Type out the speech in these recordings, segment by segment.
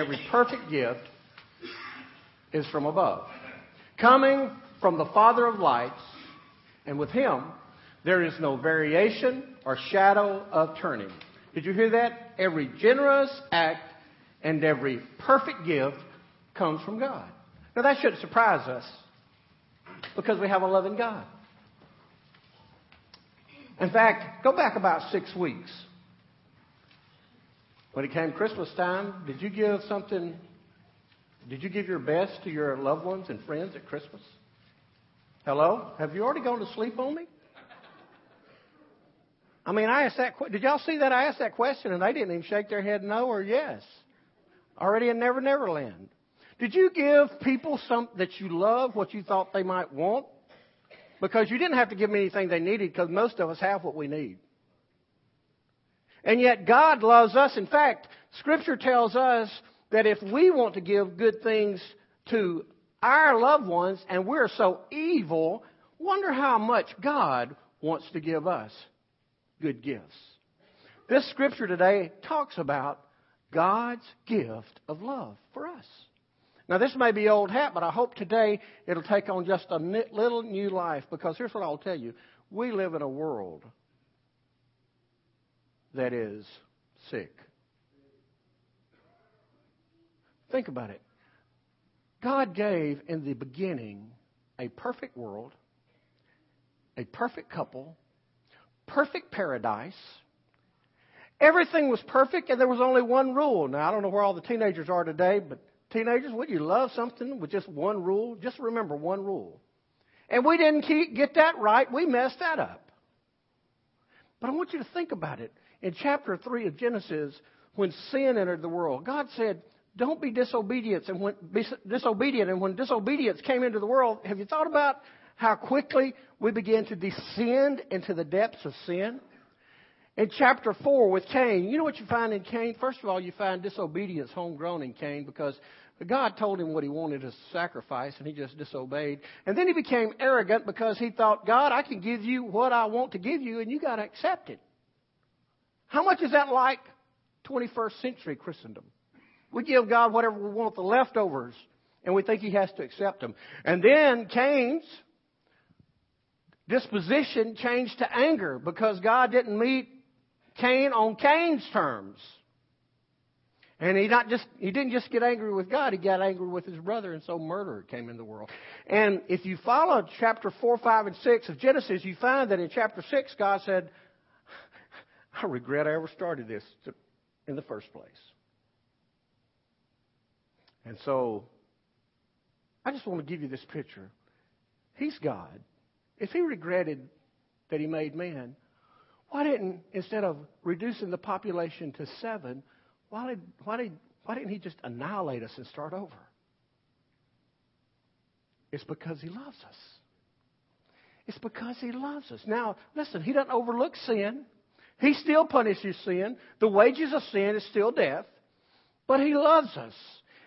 Every perfect gift is from above, coming from the Father of lights, and with him there is no variation or shadow of turning. Did you hear that? Every generous act and every perfect gift comes from God. Now that shouldn't surprise us because we have a loving God. In fact, go back about six weeks. When it came Christmas time, did you give something, did you give your best to your loved ones and friends at Christmas? Hello? Have you already gone to sleep on me? I mean, I asked that. Did y'all see that? I asked that question, and they didn't even shake their head no or yes. Already in Never Never Land. Did you give people some that you love what you thought they might want? Because you didn't have to give them anything they needed, because most of us have what we need. And yet God loves us. In fact, Scripture tells us that if we want to give good things to our loved ones and we're so evil, wonder how much God wants to give us good gifts. This scripture today talks about God's gift of love for us. Now, this may be old hat, but I hope today it'll take on just a little new life because here's what I'll tell you. We live in a world that is sick. Think about it. God gave in the beginning a perfect world, a perfect couple, perfect paradise. Everything was perfect, and there was only one rule. Now, I don't know where all the teenagers are today, but teenagers, would you love something with just one rule? Just remember one rule. And we didn't keep, get that right. We messed that up. But I want you to think about it. In chapter 3 of Genesis, when sin entered the world, God said, don't be disobedient. And when, be disobedient. And when disobedience came into the world, have you thought about how quickly we began to descend into the depths of sin? In chapter 4 with Cain, you know what you find in Cain? First of all, you find disobedience homegrown in Cain because God told him what he wanted to sacrifice and he just disobeyed. And then he became arrogant because he thought, God, I can give you what I want to give you and you got to accept it. How much is that like 21st century Christendom? We give God whatever we want, the leftovers, and we think He has to accept them. And then Cain's disposition changed to anger because God didn't meet Cain on Cain's terms. And he not just he didn't just get angry with God, he got angry with his brother, and so murder came in the world. And if you follow chapter four, five, and six of Genesis, you find that in chapter six, God said, I regret I ever started this in the first place. And so, I just want to give you this picture. He's God. If he regretted that he made man, why didn't, instead of reducing the population to seven, why, did, why, did, why didn't he just annihilate us and start over? It's because he loves us. It's because he loves us. Now, listen, he doesn't overlook sin. He still punishes sin. The wages of sin is still death. But He loves us.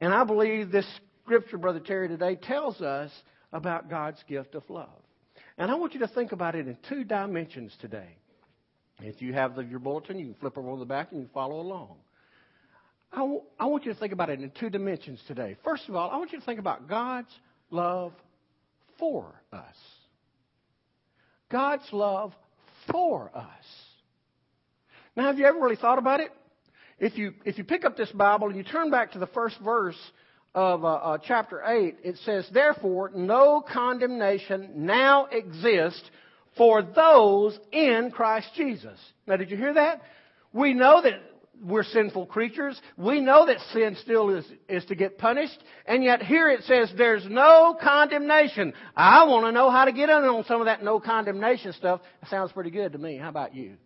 And I believe this scripture, Brother Terry, today tells us about God's gift of love. And I want you to think about it in two dimensions today. If you have the, your bulletin, you can flip over on the back and you follow along. I, w- I want you to think about it in two dimensions today. First of all, I want you to think about God's love for us. God's love for us. Now, have you ever really thought about it? If you, if you pick up this Bible and you turn back to the first verse of uh, uh, chapter 8, it says, Therefore, no condemnation now exists for those in Christ Jesus. Now, did you hear that? We know that we're sinful creatures. We know that sin still is, is to get punished. And yet here it says there's no condemnation. I want to know how to get in on some of that no condemnation stuff. That sounds pretty good to me. How about you?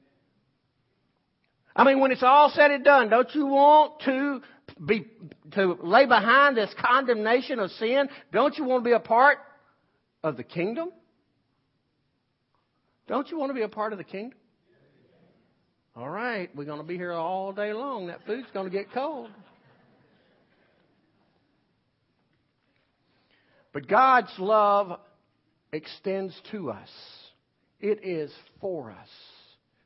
I mean, when it's all said and done, don't you want to be, to lay behind this condemnation of sin? Don't you want to be a part of the kingdom? Don't you want to be a part of the kingdom? All right, we're going to be here all day long. That food's going to get cold. But God's love extends to us. It is for us.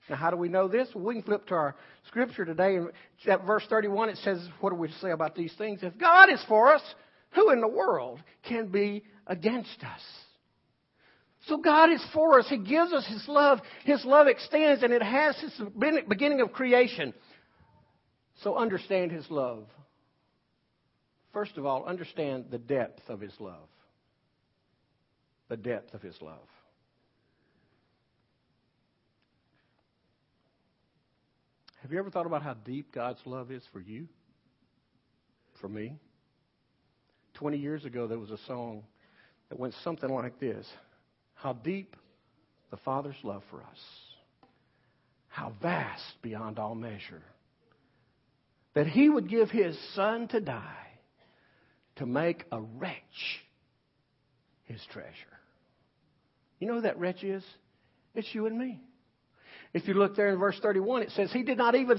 Now, how do we know this? We can flip to our scripture today, and at verse 31, it says, What do we say about these things? If God is for us, who in the world can be against us? So God is for us. He gives us His love. His love extends, and it has its beginning of creation. So understand His love. First of all, understand the depth of His love. The depth of His love. Have you ever thought about how deep God's love is for you? For me? 20 years ago, there was a song that went something like this How deep the Father's love for us, how vast beyond all measure, that He would give His Son to die to make a wretch His treasure. You know who that wretch is? It's you and me. If you look there in verse 31, it says, He did not even,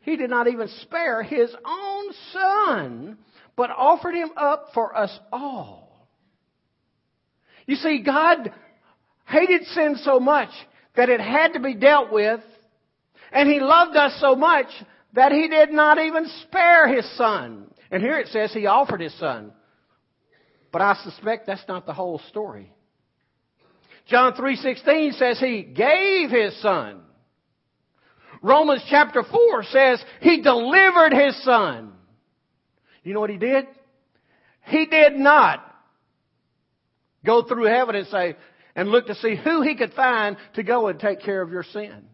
he did not even spare His own Son, but offered Him up for us all. You see, God hated sin so much that it had to be dealt with, and He loved us so much that He did not even spare His Son. And here it says He offered His Son. But I suspect that's not the whole story. John 3:16 says he gave his son. Romans chapter 4 says he delivered his son. You know what he did? He did not go through heaven and say, and look to see who he could find to go and take care of your sin.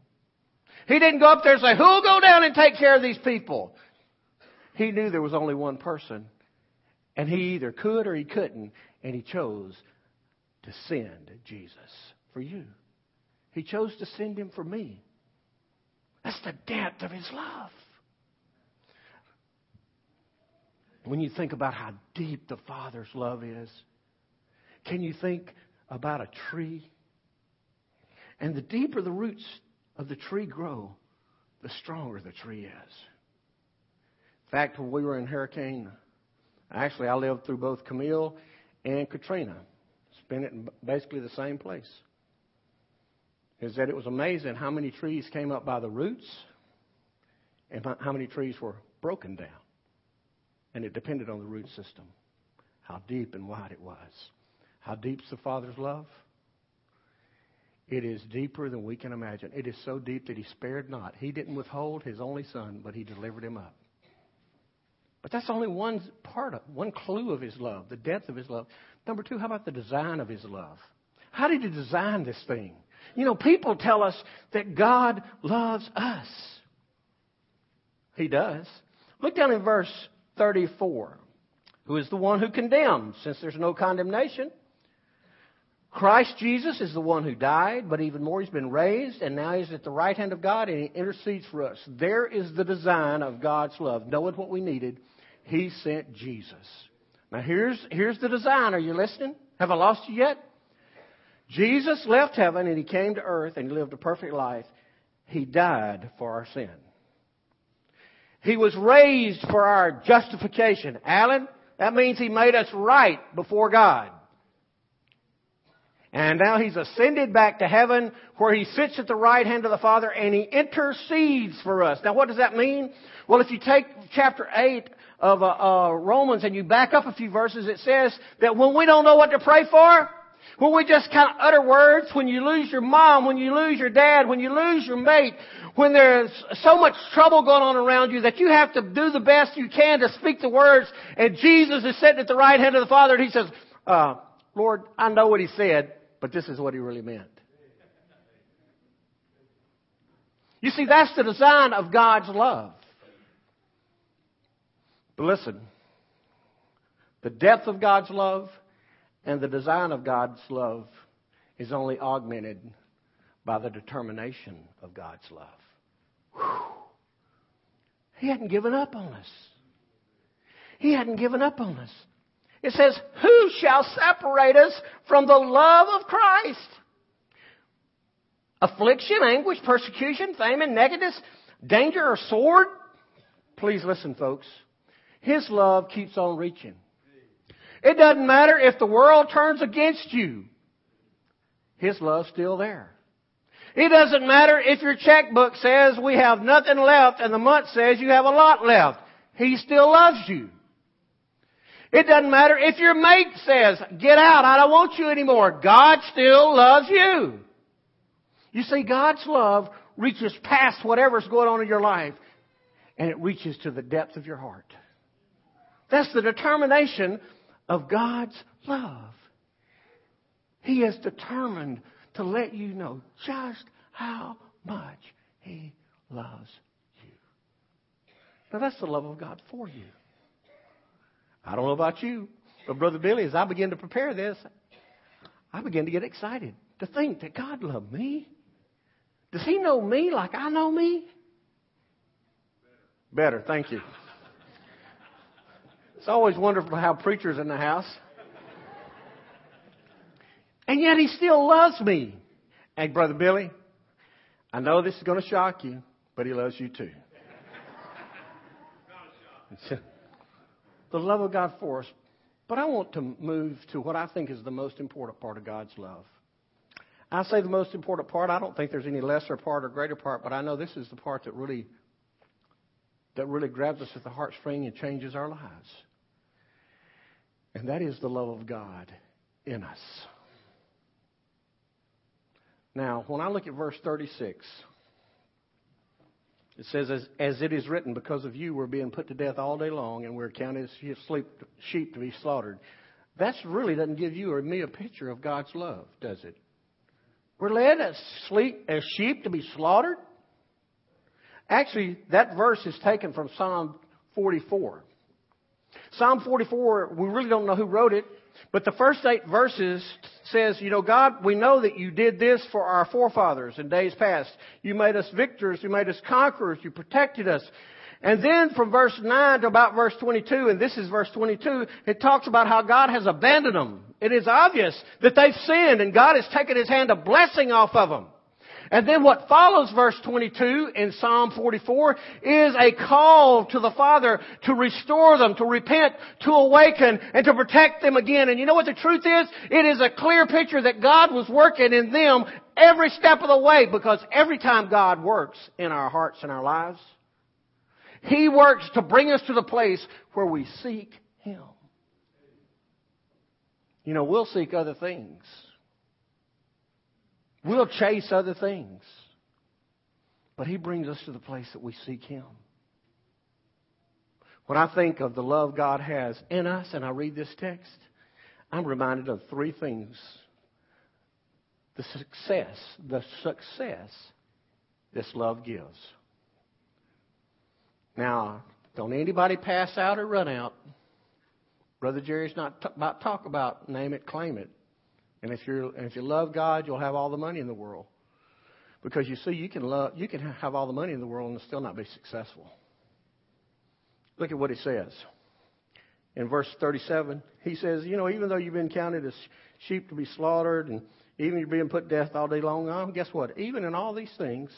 He didn't go up there and say, who'll go down and take care of these people? He knew there was only one person. And he either could or he couldn't. And he chose to send Jesus for you. He chose to send him for me. That's the depth of his love. When you think about how deep the Father's love is, can you think about a tree? And the deeper the roots of the tree grow, the stronger the tree is. In fact, when we were in Hurricane, actually, I lived through both Camille and Katrina, spent it in basically the same place is that it was amazing how many trees came up by the roots and how many trees were broken down. And it depended on the root system, how deep and wide it was. How deep's the Father's love? It is deeper than we can imagine. It is so deep that He spared not. He didn't withhold His only Son, but He delivered Him up. But that's only one part of, one clue of His love, the depth of His love. Number two, how about the design of His love? How did He design this thing? You know, people tell us that God loves us. He does. Look down in verse 34. Who is the one who condemns, since there's no condemnation? Christ Jesus is the one who died, but even more, he's been raised, and now he's at the right hand of God, and he intercedes for us. There is the design of God's love. Knowing what we needed, he sent Jesus. Now, here's, here's the design. Are you listening? Have I lost you yet? Jesus left heaven and he came to earth and he lived a perfect life. He died for our sin. He was raised for our justification. Alan, that means he made us right before God. And now he's ascended back to heaven where he sits at the right hand of the Father and he intercedes for us. Now what does that mean? Well, if you take chapter 8 of uh, uh, Romans and you back up a few verses, it says that when we don't know what to pray for, when we just kind of utter words, when you lose your mom, when you lose your dad, when you lose your mate, when there's so much trouble going on around you that you have to do the best you can to speak the words, and Jesus is sitting at the right hand of the Father, and He says, uh, Lord, I know what He said, but this is what He really meant. You see, that's the design of God's love. But listen, the depth of God's love and the design of God's love is only augmented by the determination of God's love. Whew. He hadn't given up on us. He hadn't given up on us. It says, Who shall separate us from the love of Christ? Affliction, anguish, persecution, famine, nakedness, danger, or sword? Please listen, folks. His love keeps on reaching. It doesn't matter if the world turns against you. His love's still there. It doesn't matter if your checkbook says we have nothing left and the month says you have a lot left. He still loves you. It doesn't matter if your mate says, get out, I don't want you anymore. God still loves you. You see, God's love reaches past whatever's going on in your life and it reaches to the depth of your heart. That's the determination of God's love. He is determined to let you know just how much He loves you. Now that's the love of God for you. I don't know about you, but Brother Billy, as I begin to prepare this, I begin to get excited to think that God loved me. Does He know me like I know me? Better, thank you. It's always wonderful to have preachers in the house. And yet he still loves me. And Brother Billy, I know this is going to shock you, but he loves you too. the love of God for us. But I want to move to what I think is the most important part of God's love. I say the most important part. I don't think there's any lesser part or greater part, but I know this is the part that really that really grabs us at the heartstring and changes our lives. And that is the love of God in us. Now, when I look at verse 36, it says, as, as it is written, because of you we're being put to death all day long and we're counted as sheep to be slaughtered. That really doesn't give you or me a picture of God's love, does it? We're led as, sleep, as sheep to be slaughtered. Actually, that verse is taken from Psalm 44. Psalm 44, we really don't know who wrote it, but the first eight verses says, you know, God, we know that you did this for our forefathers in days past. You made us victors. You made us conquerors. You protected us. And then from verse 9 to about verse 22, and this is verse 22, it talks about how God has abandoned them. It is obvious that they've sinned and God has taken His hand of blessing off of them. And then what follows verse 22 in Psalm 44 is a call to the Father to restore them, to repent, to awaken, and to protect them again. And you know what the truth is? It is a clear picture that God was working in them every step of the way because every time God works in our hearts and our lives, He works to bring us to the place where we seek Him. You know, we'll seek other things. We'll chase other things. But He brings us to the place that we seek Him. When I think of the love God has in us and I read this text, I'm reminded of three things. The success, the success this love gives. Now, don't anybody pass out or run out. Brother Jerry's not t- about talk about name it, claim it. And if you if you love God, you'll have all the money in the world. Because you see, you can love you can have all the money in the world and still not be successful. Look at what he says. In verse 37, he says, you know, even though you've been counted as sheep to be slaughtered and even you're being put to death all day long, um, guess what? Even in all these things,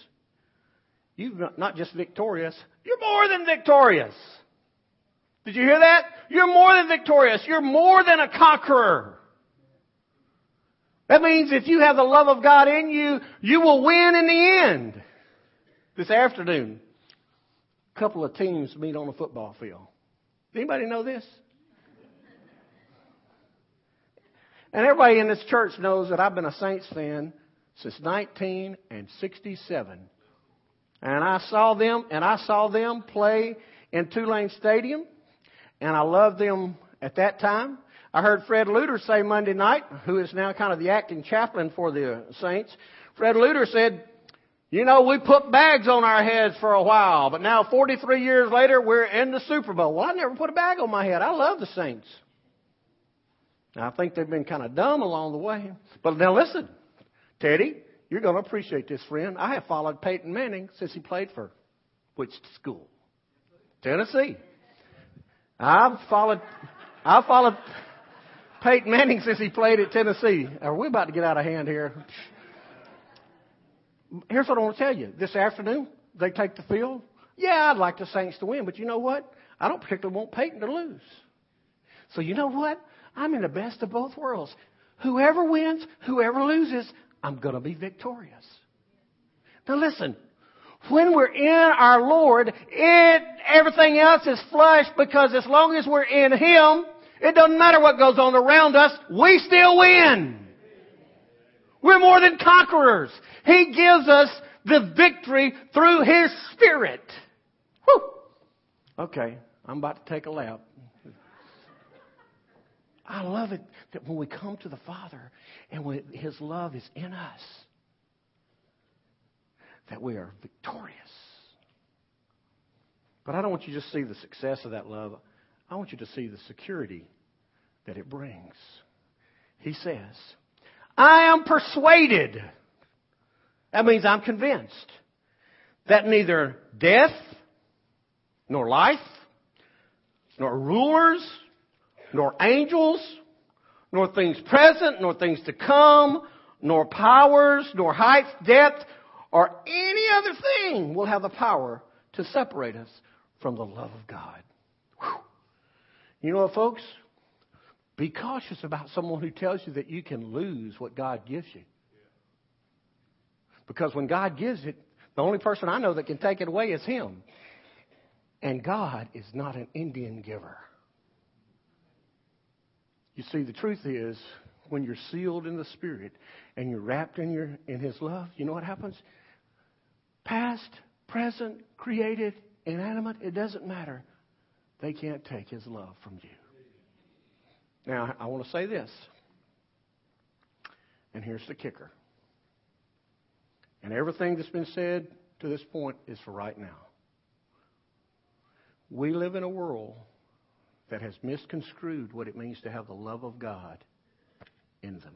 you're not just victorious, you're more than victorious. Did you hear that? You're more than victorious. You're more than a conqueror. That means if you have the love of God in you, you will win in the end. This afternoon, a couple of teams meet on a football field. Anybody know this? And everybody in this church knows that I've been a Saints fan since 1967. And I saw them, and I saw them play in Tulane Stadium, and I loved them at that time. I heard Fred Luter say Monday night, who is now kind of the acting chaplain for the Saints. Fred Luter said, you know, we put bags on our heads for a while, but now 43 years later, we're in the Super Bowl. Well, I never put a bag on my head. I love the Saints. Now, I think they've been kind of dumb along the way. But now listen, Teddy, you're going to appreciate this, friend. I have followed Peyton Manning since he played for which school? Tennessee. I've followed, I've followed Peyton Manning since he played at Tennessee. Are we about to get out of hand here? Here's what I want to tell you. This afternoon, they take the field. Yeah, I'd like the Saints to win, but you know what? I don't particularly want Peyton to lose. So you know what? I'm in the best of both worlds. Whoever wins, whoever loses, I'm going to be victorious. Now listen, when we're in our Lord, it, everything else is flesh because as long as we're in Him, it doesn't matter what goes on around us, we still win. We're more than conquerors. He gives us the victory through His Spirit. Whew. Okay, I'm about to take a lap. I love it that when we come to the Father and when His love is in us, that we are victorious. But I don't want you to just see the success of that love. I want you to see the security that it brings. He says, I am persuaded. That means I'm convinced that neither death, nor life, nor rulers, nor angels, nor things present, nor things to come, nor powers, nor height, depth, or any other thing will have the power to separate us from the love of God. You know what, folks? Be cautious about someone who tells you that you can lose what God gives you. Because when God gives it, the only person I know that can take it away is Him. And God is not an Indian giver. You see, the truth is, when you're sealed in the Spirit and you're wrapped in, your, in His love, you know what happens? Past, present, created, inanimate, it doesn't matter. They can't take His love from you. Now, I want to say this. And here's the kicker. And everything that's been said to this point is for right now. We live in a world that has misconstrued what it means to have the love of God in them.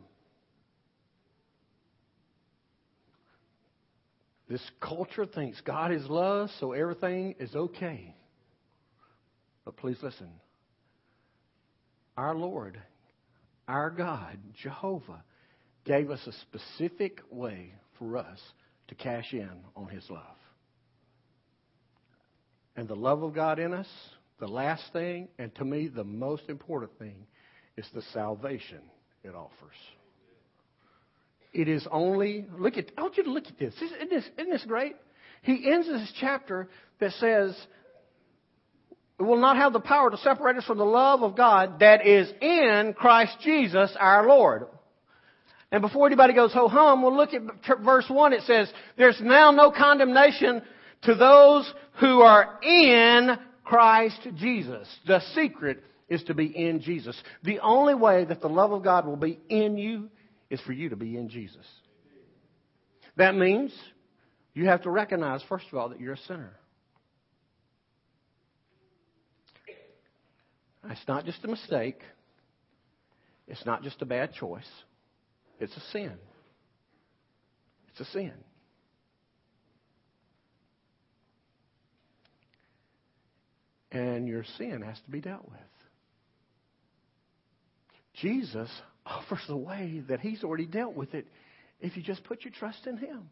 This culture thinks God is love, so everything is okay. But please listen. Our Lord, our God, Jehovah, gave us a specific way for us to cash in on His love. And the love of God in us, the last thing, and to me the most important thing, is the salvation it offers. It is only, look at, I want you to look at this. Isn't this, isn't this great? He ends this chapter that says, it will not have the power to separate us from the love of God that is in Christ Jesus our Lord. And before anybody goes ho hum, we'll look at verse 1. It says, There's now no condemnation to those who are in Christ Jesus. The secret is to be in Jesus. The only way that the love of God will be in you is for you to be in Jesus. That means you have to recognize, first of all, that you're a sinner. It's not just a mistake. It's not just a bad choice. It's a sin. It's a sin. And your sin has to be dealt with. Jesus offers the way that He's already dealt with it if you just put your trust in Him.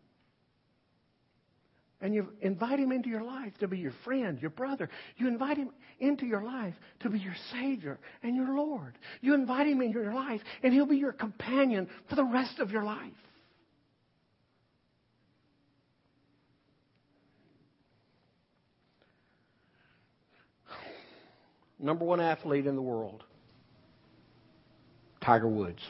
And you invite Him into your life to be your friend, your brother. You invite Him into your life to be your Savior and your Lord. You invite Him into your life, and He'll be your companion for the rest of your life. Number one athlete in the world. Tiger Woods.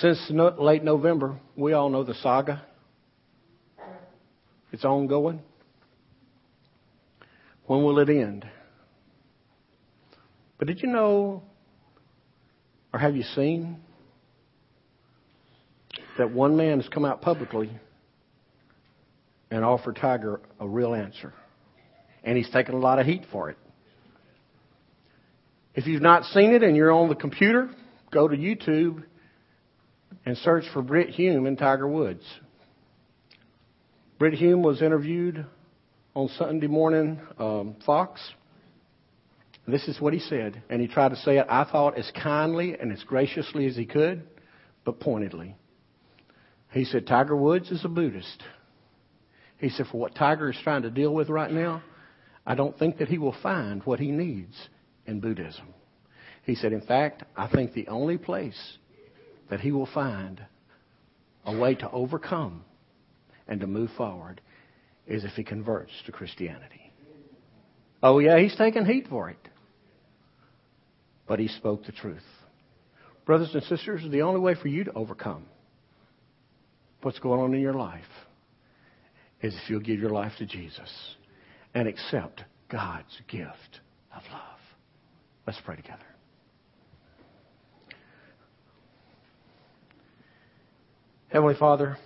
Since no, late November, we all know the saga. It's ongoing. When will it end? But did you know, or have you seen, that one man has come out publicly and offered Tiger a real answer? and he's taken a lot of heat for it. If you've not seen it and you're on the computer, go to YouTube and search for Brit Hume and Tiger Woods. Brit Hume was interviewed on Sunday morning um, Fox. This is what he said, and he tried to say it, I thought, as kindly and as graciously as he could, but pointedly. He said, Tiger Woods is a Buddhist. He said, for what Tiger is trying to deal with right now, I don't think that he will find what he needs in Buddhism. He said, In fact, I think the only place that he will find a way to overcome and to move forward is if he converts to Christianity. Oh, yeah, he's taking heat for it. But he spoke the truth. Brothers and sisters, the only way for you to overcome what's going on in your life is if you'll give your life to Jesus and accept God's gift of love. Let's pray together. Heavenly Father,